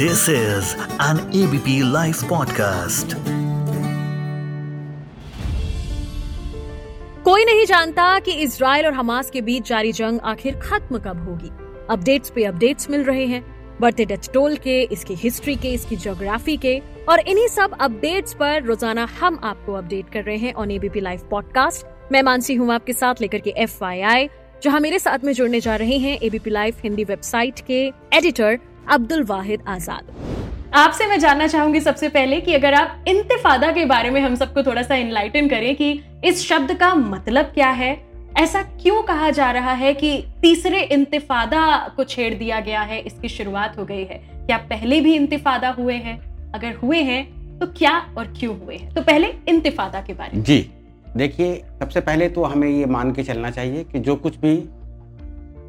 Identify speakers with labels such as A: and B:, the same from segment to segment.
A: This is an ABP Life podcast.
B: कोई नहीं जानता कि इसराइल और हमास के बीच जारी जंग आखिर खत्म कब होगी। अपडेट्स पे अपडेट्स मिल रहे हैं। बढ़ते डेथ टोल के, इसकी हिस्ट्री के, इसकी ज्योग्राफी के और इन्हीं सब अपडेट्स पर रोज़ाना हम आपको अपडेट कर रहे हैं ऑन एबीपी लाइव पॉडकास्ट मैं मानसी हूँ आपके साथ लेकर के एफ़ जहाँ मेरे साथ में जुड़ने जा रहे हैं एबीपी लाइव हिंदी वेबसाइट के एडिटर अब्दुल वाहिद आज़ाद। आपसे मैं जानना चाहूँगी सबसे पहले कि अगर आप इंतफादा के बारे में हम सबको थोड़ा सा इनलाइटन करें कि इस शब्द का मतलब क्या है, ऐसा क्यों कहा जा रहा है कि तीसरे इंतफादा को छेड़ दिया गया है, इसकी शुरुआत हो गई है? क्या पहले भी इंतफादा हुए हैं? अगर हुए हैं तो क्या और क्यों हुए हैं? तो पहले इंतफादा के बारे में।
C: जी, देखिए, सबसे पहले तो हमें ये मान के चलना चाहिए कि जो कुछ भी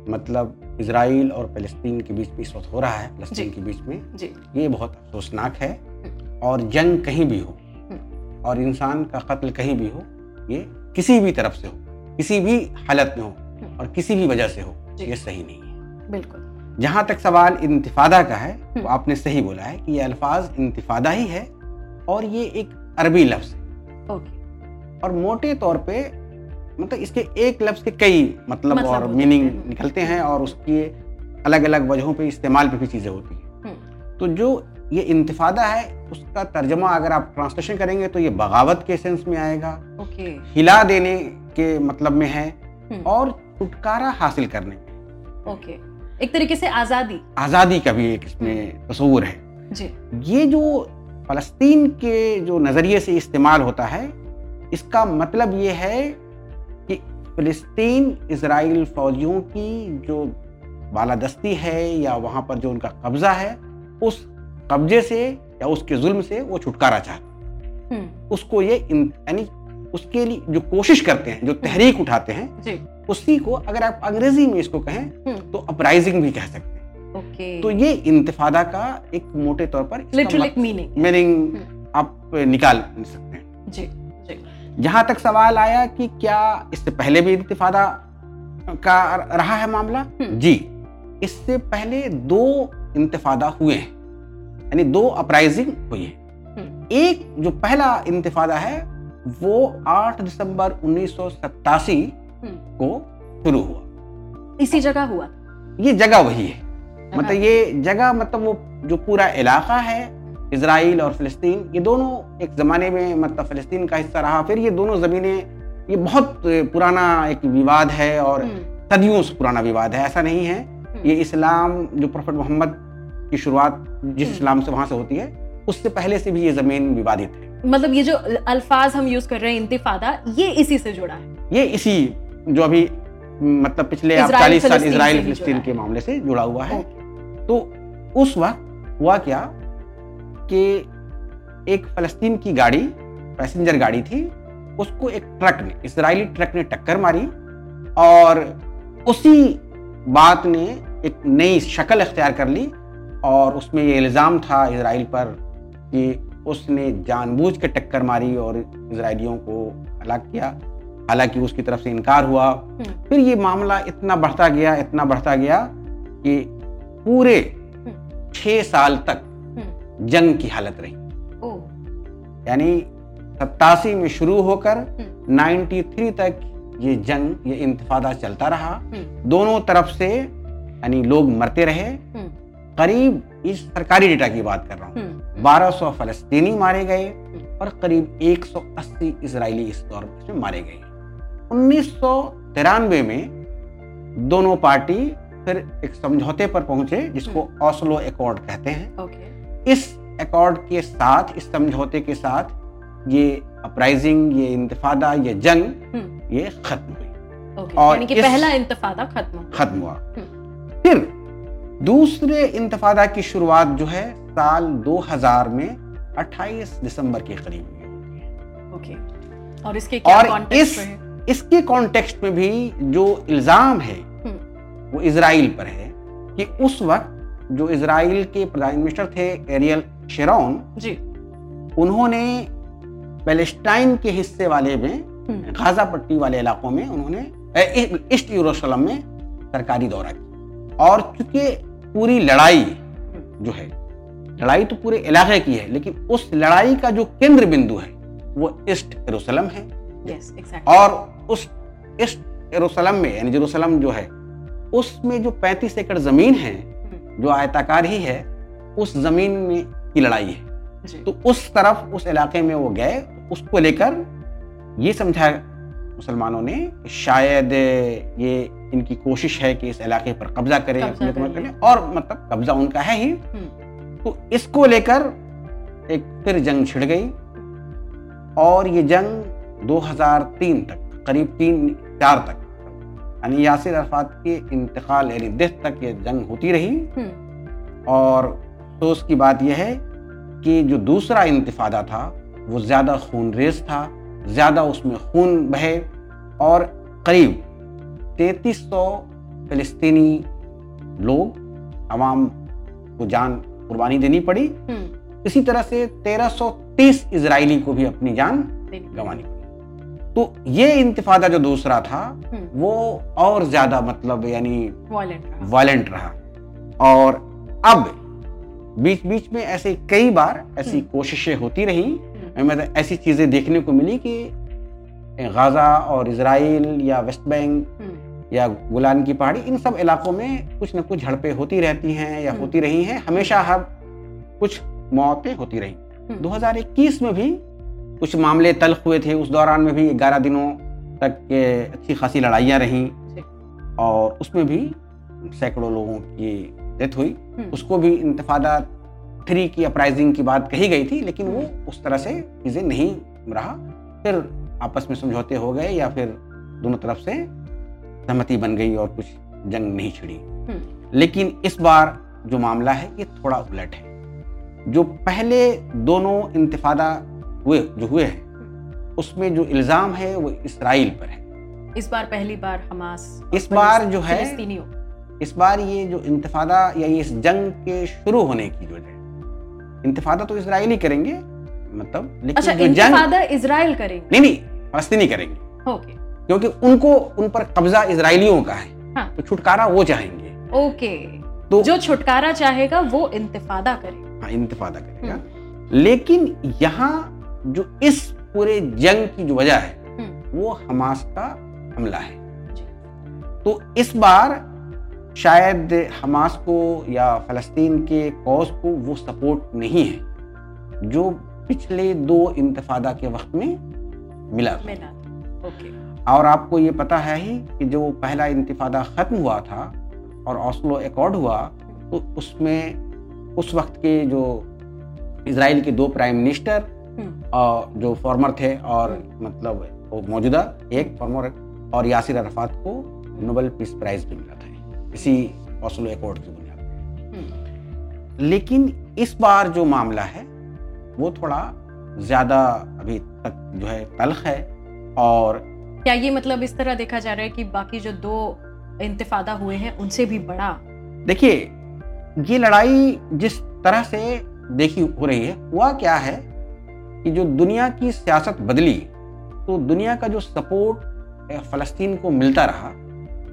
C: मतलब इसराइल और फलस्तीन के बीच में इस वक्त हो रहा है फलस्तीन के बीच में।
B: जी।
C: ये बहुत अफसोसनाक है और जंग कहीं भी हो और इंसान का कत्ल कहीं भी हो ये किसी भी तरफ़ से हो किसी भी हालत में हो और किसी भी वजह से हो ये सही नहीं है।
B: बिल्कुल।
C: जहाँ तक सवाल इंतफादा का है
B: हम्म।
C: तो आपने सही बोला है कि ये अल्फाज इंतफादा ही है और ये एक अरबी लफ्ज है।
B: ओके।
C: और मोटे तौर पे मतलब इसके एक लफ्ज के कई मतलब,
B: मतलब
C: और मीनिंग निकलते हैं और उसकी अलग अलग वजहों पे इस्तेमाल पे भी चीज़ें होती हैं।
B: हम्म।
C: तो जो ये इंतफादा है उसका तर्जमा अगर आप ट्रांसलेशन करेंगे तो ये बगावत के सेंस में आएगा।
B: ओके।
C: हिला देने के मतलब में है
B: हम्म।
C: और छुटकारा हासिल करने में।
B: ओके। एक तरीके से आज़ादी।
C: आज़ादी का भी एक इसमें तस्वूर है।
B: जी।
C: ये जो फलस्तीन के जो नज़रिए से इस्तेमाल होता है इसका मतलब ये है फलस्तीन इसराइल फौजियों की जो बालादस्ती है या वहाँ पर जो उनका कब्जा है उस कब्जे से या उसके जुल्म से वो छुटकारा चाहते हैं।
B: हम्म।
C: उसको ये यानी उसके लिए जो कोशिश करते हैं जो तहरीक उठाते हैं
B: जी।
C: उसी को अगर आप अंग्रेज़ी में इसको कहें
B: हम्म।
C: तो अपराइजिंग भी कह सकते हैं।
B: ओके।
C: तो ये इंतफादा का एक मोटे तौर पर
B: लिटरल मीनिंग
C: मीनिंग आप निकाल सकते। हैं
B: जी।
C: जहाँ तक सवाल आया कि क्या इससे पहले भी इंतफादा का रहा है मामला
B: हम्म।
C: जी इससे पहले दो इंतफादा हुए हैं यानी दो अपराइजिंग हुई है
B: हम्म।
C: एक जो पहला इंतफादा है वो 8 दिसंबर 1987
B: हम्म।
C: को शुरू हुआ
B: इसी जगह हुआ
C: ये जगह वही है मतलब ये जगह मतलब वो जो पूरा इलाका है इसराइल और फ़लस्तीन ये दोनों एक ज़माने में मतलब फ़लस्तीन का हिस्सा रहा। फिर ये दोनों ज़मीनें ये बहुत पुराना एक विवाद है और
B: हम्म,
C: सदियों से पुराना विवाद है ऐसा नहीं है। ये इस्लाम जो प्रोफेट मोहम्मद की शुरुआत जिस
B: हम्म।
C: इस्लाम से वहाँ से होती है उससे पहले से भी ये ज़मीन विवादित है।
B: मतलब ये जो अल्फाज हम यूज़ कर रहे हैं इंतफादा ये इसी से जुड़ा है।
C: ये इसी जो अभी मतलब पिछले आप चालीस साल इसराइल फिलिस्तीन के मामले से जुड़ा हुआ है। तो उस वक्त हुआ क्या? कि एक फलस्तीन की गाड़ी पैसेंजर गाड़ी थी उसको एक ट्रक ने इसराइली ट्रक ने टक्कर मारी और उसी बात ने एक नई शक्ल अख्तियार कर ली और उसमें ये इल्ज़ाम था इसराइल पर कि उसने जानबूझ के टक्कर मारी और इसराइलियों को हलाक किया। हालाँकि उसकी तरफ़ से इनकार हुआ।
B: हम्म,
C: फिर ये मामला इतना बढ़ता गया इतना बढ़ता गया कि पूरे छः साल तक
B: हम्म,
C: जंग की हालत रही। यानी सत्तासी में शुरू होकर
B: हम्म।
C: 93 तक ये जंग ये इंतफादा चलता रहा।
B: हम्म।
C: दोनों तरफ़ से यानी लोग मरते रहे।
B: हम्म,
C: करीब इस सरकारी डेटा की बात कर रहा हूँ।
B: हम्म,
C: 1200 फलस्तीनी मारे गए और करीब 180 इसराइली इस दौर में मारे गए। उन्नीस सौ तिरानवे में दोनों पार्टी फिर एक समझौते पर पहुँचे जिसको ऑस्लो अकॉर्ड कहते हैं।
B: ओके।
C: इस अकॉर्ड के साथ इस समझौते के साथ ये अपराइजिंग ये इंतफादा ये जंग
B: हम्म।
C: ये खत्म हुई।
B: ओके
C: और
B: कि
C: इस-
B: पहला इंतफादा खत्म
C: खत्म हुआ। फिर दूसरे इंतफादा की शुरुआत जो है साल 2000 में 28 दिसंबर के करीब हुई
B: ओके और इसके क्या
C: और
B: कॉन्टेक्स्ट
C: इस- इसके कॉन्टेक्स्ट में भी जो इल्ज़ाम है
B: हम्म।
C: वो इसराइल पर है कि उस वक्त जो इसराइल के प्रधान मिनिस्टर थे एरियल शेरॉन
B: जी।
C: उन्होंने पैलेस्टाइन के हिस्से वाले में
B: हम्म,
C: गाजा पट्टी वाले इलाकों में उन्होंने ईस्ट यरूशलेम में सरकारी दौरा किया। और चूँकि पूरी लड़ाई जो है लड़ाई तो पूरे इलाके की है लेकिन उस लड़ाई का जो केंद्र बिंदु है वो ईस्ट यरूशलेम है।
B: यस एग्जैक्टली
C: और उस ईस्ट यरूशलेम में यानी जेरूशलेम जो है उसमें जो 35 एकड़ ज़मीन है जो आयताकार ही है उस ज़मीन में की लड़ाई है तो उस तरफ़ उस इलाके में वो गए उसको लेकर ये समझा मुसलमानों ने शायद ये इनकी कोशिश है कि इस इलाके पर कब्जा करें अपने
B: कर लें।
C: करें और मतलब कब्जा उनका है ही
B: हम्म।
C: तो इसको लेकर एक फिर जंग छिड़ गई और ये जंग 2003 तक करीब तीन चार तक यानी यासिर अरफात के इंतकाल यानी डेथ तक ये जंग होती रही।
B: हम्म,
C: और अफसोस की बात यह है कि जो दूसरा इंतिफादा था वो ज़्यादा खूनरेज था ज़्यादा उसमें खून बहे और करीब 3300 फिलिस्तीनी लोग आवाम को जान कुर्बानी देनी पड़ी।
B: हम्म,
C: इसी तरह से 1330 इजरायली को भी अपनी जान गंवानी पड़ी। तो ये इंतफादा जो दूसरा था
B: हम्म,
C: वो और ज़्यादा मतलब यानी
B: violent रहा।
C: वायलेंट रहा और अब बीच बीच में ऐसे कई बार ऐसी
B: हम्म।
C: कोशिशें होती रही
B: हम्म,
C: मतलब ऐसी चीज़ें देखने को मिली कि गाजा और इसराइल या वेस्ट बैंक या गुलान की पहाड़ी इन सब इलाकों में कुछ ना कुछ झड़पें होती रहती हैं या। होती रही हैं हमेशा हर कुछ मौतें होती रही
B: हम्म।
C: 2021 में भी कुछ मामले तल्ख हुए थे उस दौरान में भी 11 दिनों तक के अच्छी खासी लड़ाइयाँ रहीं। और उसमें भी सैकड़ों लोगों की डेथ हुई।
B: हम्म,
C: उसको भी इंतफादा थ्री की अपराइजिंग की बात कही गई थी लेकिन वो
B: हम्म।
C: उस तरह से चीज़ें नहीं रहा। फिर आपस में समझौते हो गए या फिर दोनों तरफ़ से सहमति बन गई और कुछ जंग नहीं छिड़ी।
B: हम्म,
C: लेकिन इस बार जो मामला है ये थोड़ा उलट है। जो पहले दोनों इंतफादा हुए जो हुए हैं उसमें जो इल्ज़ाम है वो इसराइल पर है।
B: इस बार पहली बार हमास
C: इस बार जो है इस बार ये जो इंतफादा या ये इस जंग के शुरू होने की जो है इंतफादा तो इसराइली करेंगे मतलब लेकिन
B: अच्छा
C: जो जंग
B: इजराइल करेंगे।
C: नहीं नहीं फलस्तीनी करेंगे।
B: ओके।
C: क्योंकि उनको उन पर कब्जा इसराइलियों का है
B: हाँ।
C: तो छुटकारा वो चाहेंगे।
B: ओके।
C: तो
B: जो छुटकारा चाहेगा वो इंतफादा करेगा।
C: हाँ इंतफादा करेगा।
B: हम्म।
C: लेकिन यहाँ जो इस पूरे जंग की जो वजह है
B: हम्म।
C: वो हमास का हमला है तो इस बार शायद हमास को या फलस्तीन के कॉज को वो सपोर्ट नहीं है जो पिछले दो इंतफादा के वक्त में मिला था।
B: मिला ओके
C: और आपको ये पता है ही कि जो पहला इंतफादा खत्म हुआ था और ऑस्लो अकॉर्ड हुआ तो उसमें उस वक्त के जो इसराइल के दो प्राइम मिनिस्टर और जो फॉर्मर थे और
B: हम्म।
C: मतलब वो मौजूदा एक फॉर्मर और यासिर अरफात को नोबेल पीस प्राइज भी मिला था। इसी ऑस्लो अकॉर्ड की बुनियाद पर
B: हम्म,
C: लेकिन इस बार जो मामला है वो थोड़ा ज़्यादा अभी तक जो है तलख है और
B: क्या ये मतलब इस तरह देखा जा रहा है कि बाकी जो दो इंतफादा हुए हैं उनसे भी बड़ा?
C: देखिए ये लड़ाई जिस तरह से देखी हो रही है हुआ क्या है कि जो दुनिया की सियासत बदली तो दुनिया का जो सपोर्ट फलस्तीन को मिलता रहा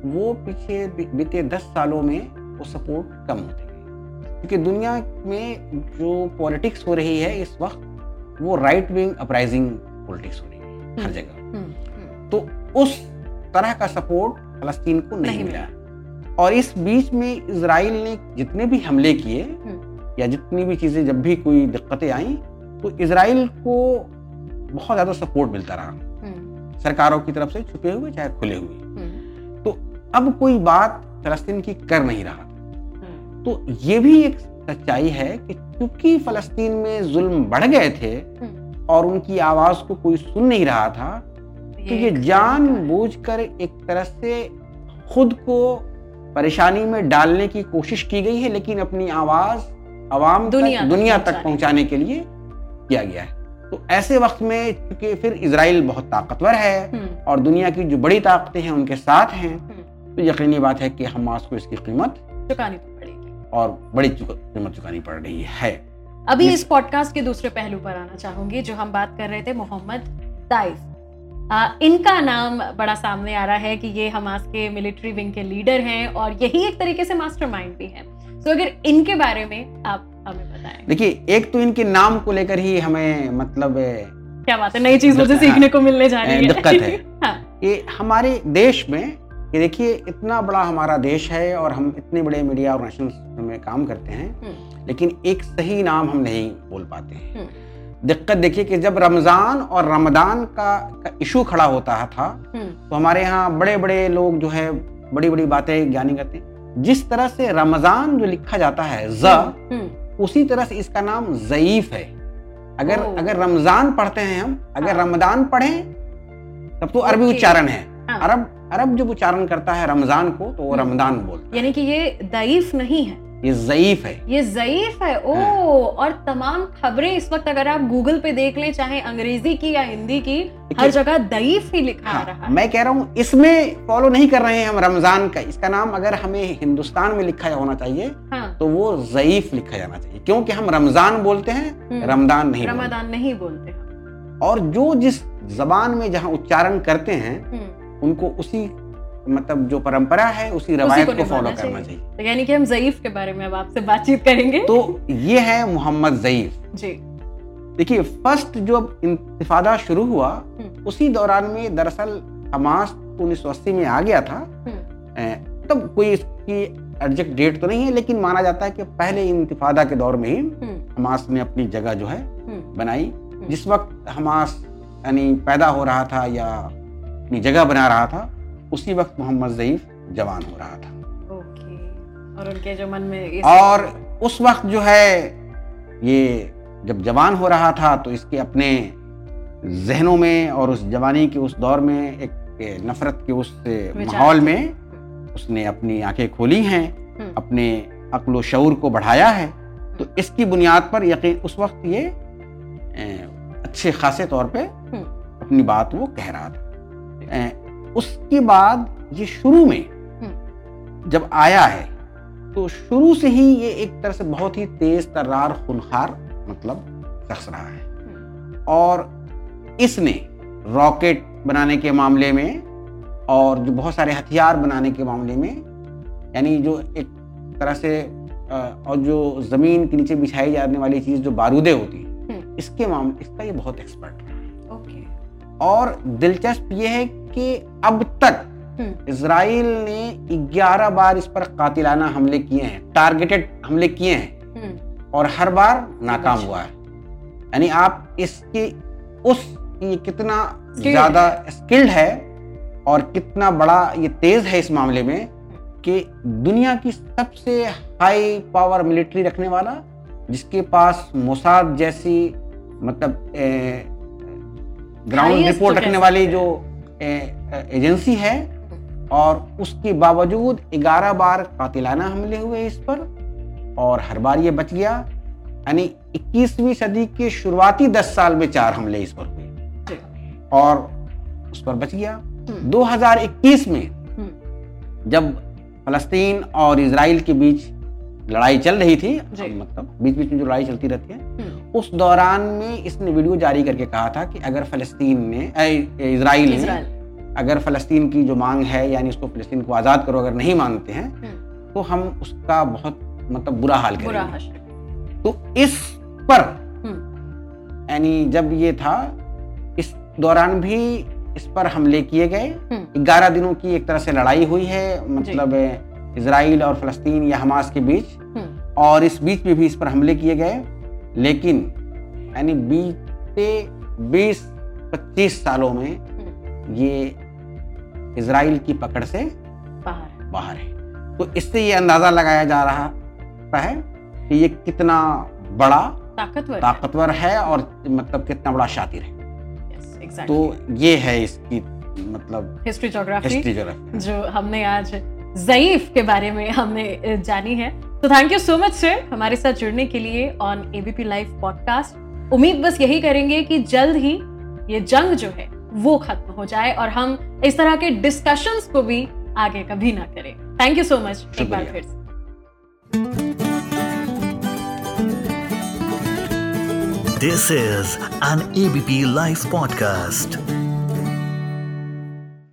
C: वो पीछे बीते दस सालों में वो सपोर्ट कम होते गए क्योंकि दुनिया में जो पॉलिटिक्स हो रही है इस वक्त वो राइट विंग अपराइजिंग पॉलिटिक्स हो रही है हर
B: हम्म।
C: जगह
B: हम्म, हम्म,
C: तो उस तरह का सपोर्ट फलस्तीन को नहीं,
B: नहीं
C: मिला और इस बीच में इसराइल ने जितने भी हमले किए। या जितनी भी चीज़ें जब भी कोई दिक्कतें आई तो इसराइल को बहुत ज़्यादा सपोर्ट मिलता रहा।
B: हम्म,
C: सरकारों की तरफ़ से छुपे हुए चाहे खुले हुए।
B: हम्म,
C: तो अब कोई बात फलस्तीन की कर नहीं रहा।
B: हम्म,
C: तो ये भी एक सच्चाई है कि क्योंकि फलस्तीन में जुल्म बढ़ गए थे। और उनकी आवाज़ को कोई सुन नहीं रहा था तो ये जानबूझकर एक तरह से खुद को परेशानी में डालने की कोशिश की गई है लेकिन अपनी आवाज़ आवाम
B: दुनिया
C: तक दुनिया तक
B: पहुँचाने
C: के लिए किया गया है। तो ऐसे वक्त में क्योंकि फिर इसराइल बहुत ताकतवर है
B: हम्म,
C: और दुनिया की जो बड़ी ताकतें हैं उनके साथ हैं
B: हम्म,
C: तो यकीनी बात है कि हमास को इसकी कीमत
B: चुकानी तो पड़ेगी।
C: और बड़ी कीमत चुकानी पड़ रही है।
B: अभी इस पॉडकास्ट के दूसरे पहलू पर आना चाहूँगी जो हम बात कर रहे थे मोहम्मद ताइफ आ, इनका नाम बड़ा सामने आ रहा है कि ये हमास के मिलिट्री विंग के लीडर हैं और यही एक तरीके से मास्टरमाइंड भी हैं। तो अगर इनके बारे में आप हमें बताएँ
C: देखिए एक तो इनके नाम को लेकर ही हमें मतलब
B: क्या बात है नई चीज़ मुझे सीखने को मिलने जा रही है।
C: दिक्कत है।
B: हाँ,
C: ये हमारे देश में ये देखिए इतना बड़ा हमारा देश है और हम इतने बड़े मीडिया ऑर्गेनाइजेशन में काम करते हैं
B: हम्म,
C: लेकिन एक सही नाम हम नहीं बोल पाते हैं।
B: हम्म,
C: दिक्कत देखिए कि जब रमज़ान और रमदान का, का इशू खड़ा होता था
B: हम्म,
C: तो हमारे यहाँ बड़े बड़े लोग जो है बड़ी बड़ी बातें ज्ञानी करते हैं। जिस तरह से रमज़ान जो लिखा जाता है ज उसी तरह से इसका नाम ज़यीफ है अगर अगर रमज़ान पढ़ते हैं हम अगर
B: हाँ।
C: रमदान पढ़े तब तो अरबी उच्चारण है
B: हाँ।
C: अरब अरब जब उच्चारण करता है रमज़ान को तो वो
B: हम्म।
C: रमदान बोलता
B: यानी कि ये दईफ नहीं है
C: है ये ज़यीफ है।
B: ये जयीफ है। ओ
C: हाँ।
B: और तमाम खबरें इस वक्त अगर आप गूगल पे देख लें चाहे अंग्रेज़ी की या हिंदी की हर जगह दईफ ही लिखा
C: हाँ,
B: रहा है।
C: मैं कह रहा हूँ इसमें फॉलो नहीं कर रहे हैं हम रमज़ान का। इसका नाम अगर हमें हिंदुस्तान में लिखा होना चाहिए
B: हाँ,
C: तो वो ज़यीफ लिखा जाना चाहिए क्योंकि हम रमज़ान बोलते हैं
B: हम्म,
C: रमदान नहीं
B: रमदान नहीं बोलते
C: और जो जिस जबान में जहाँ उच्चारण करते हैं
B: हम्म,
C: उनको उसी मतलब जो परंपरा है उसी रवायत को
B: निभाना
C: फॉलो करना चाहिए।
B: तो यानी कि हम जयीफ के बारे में अब आपसे बातचीत करेंगे।
C: तो ये है मोहम्मद ज़यीफ।
B: जी।
C: देखिए फ़र्स्ट जो इंतफादा शुरू हुआ
B: हम्म।
C: उसी दौरान में दरअसल हमास उन्नीस सौ अस्सी में आ गया था।
B: हम्म,
C: तब कोई इसकी एग्जैक्ट डेट तो नहीं है लेकिन माना जाता है कि पहले इंतिफादा के दौर में ही
B: हम्म,
C: हमास ने अपनी जगह जो है बनाई। जिस वक्त हमास यानी पैदा हो रहा था या अपनी जगह बना रहा था उसी वक्त मोहम्मद ज़यीफ जवान हो रहा था।
B: ओके। और उनके जो मन में
C: और उस वक्त जो है ये जब जवान हो रहा था तो इसके अपने जहनों में और उस जवानी के उस दौर में एक नफरत के उस माहौल में उसने अपनी आँखें खोली हैं
B: हम्म,
C: अपने अक्ल शऊर को बढ़ाया है। तो इसकी बुनियाद पर यकीन उस वक्त ये अच्छे खासे तौर पे
B: हम्म।
C: अपनी बात वो कह रहा था। उसके बाद ये शुरू में
B: हम्म।
C: जब आया है तो शुरू से ही ये एक तरह से बहुत ही तेज तर्रार खुनखार मतलब शख्स रहा है
B: हम्म,
C: और इसने रॉकेट बनाने के मामले में और जो बहुत सारे हथियार बनाने के मामले में यानी जो एक तरह से और जो ज़मीन के नीचे बिछाई जाने वाली चीज़ जो बारूदे होती हैं
B: हम्म।
C: इसके मामले इसका ये बहुत एक्सपर्ट है
B: ओके
C: और दिलचस्प ये है कि अब तक
B: हम्म।
C: इसराइल ने 11 बार इस पर कातिलाना हमले किए हैं टारगेटेड हमले किए हैं
B: हम्म,
C: और हर बार नाकाम
B: अच्छा।
C: हुआ है यानी आप इसकी उस ये कितना ज़्यादा स्किल्ड है और कितना बड़ा ये तेज है इस मामले में कि दुनिया की सबसे हाई पावर मिलिट्री रखने वाला जिसके पास मोसाद जैसी मतलब ग्राउंड रिपोर्ट
B: तो
C: रखने वाली जो ए, एजेंसी है और उसके बावजूद 11 बार कातिलाना हमले हुए इस पर और हर बार ये बच गया। यानी 21वीं सदी के शुरुआती 10 साल में चार हमले इस पर हुए। और उस पर बच गया।
B: हम्म,
C: 2021 में
B: हम्म,
C: जब फलस्तीन और इसराइल के बीच लड़ाई चल रही थी मतलब बीच बीच में जो लड़ाई चलती रहती है
B: हम्म,
C: उस दौरान में इसने वीडियो जारी करके कहा था कि अगर फलस्तीन ने इसराइल ने अगर फलस्तीन की जो मांग है यानी उसको फलस्तीन को आज़ाद करो अगर नहीं मानते हैं
B: हम्म,
C: तो हम उसका बहुत मतलब बुरा हाल करेंगे। तो इस पर
B: हम्म,
C: यानी जब ये था इस दौरान भी इस पर हमले किए गए।
B: हम्म,
C: ग्यारह दिनों की एक तरह से लड़ाई हुई है मतलब इसराइल और फलस्तीन या हमास के बीच। और इस बीच में भी इस पर हमले किए गए। लेकिन यानी बीते 20-25 सालों में
B: हम्म,
C: ये इसराइल की पकड़ से
B: बाहर है।
C: बाहर है तो इससे ये अंदाज़ा लगाया जा रहा है कि ये कितना बड़ा
B: ताकतवर है।
C: ताकतवर है है और मतलब कितना बड़ा शातिर है
B: Yes, exactly.
C: तो ये है इसकी मतलब
B: हिस्ट्री ज्योग्राफी
C: हिस्ट्री जो
B: जो हमने आज जयीफ के बारे में हमने जानी है तो thank you so much sir हमारे साथ जुड़ने के लिए ऑन एबीपी लाइव पॉडकास्ट उम्मीद बस यही करेंगे कि जल्द ही ये जंग जो है वो खत्म हो जाए और हम इस तरह के डिस्कशंस को भी आगे कभी ना करें. थैंक यू सो मच एक बार फिर से.
A: This is an ABP Life podcast.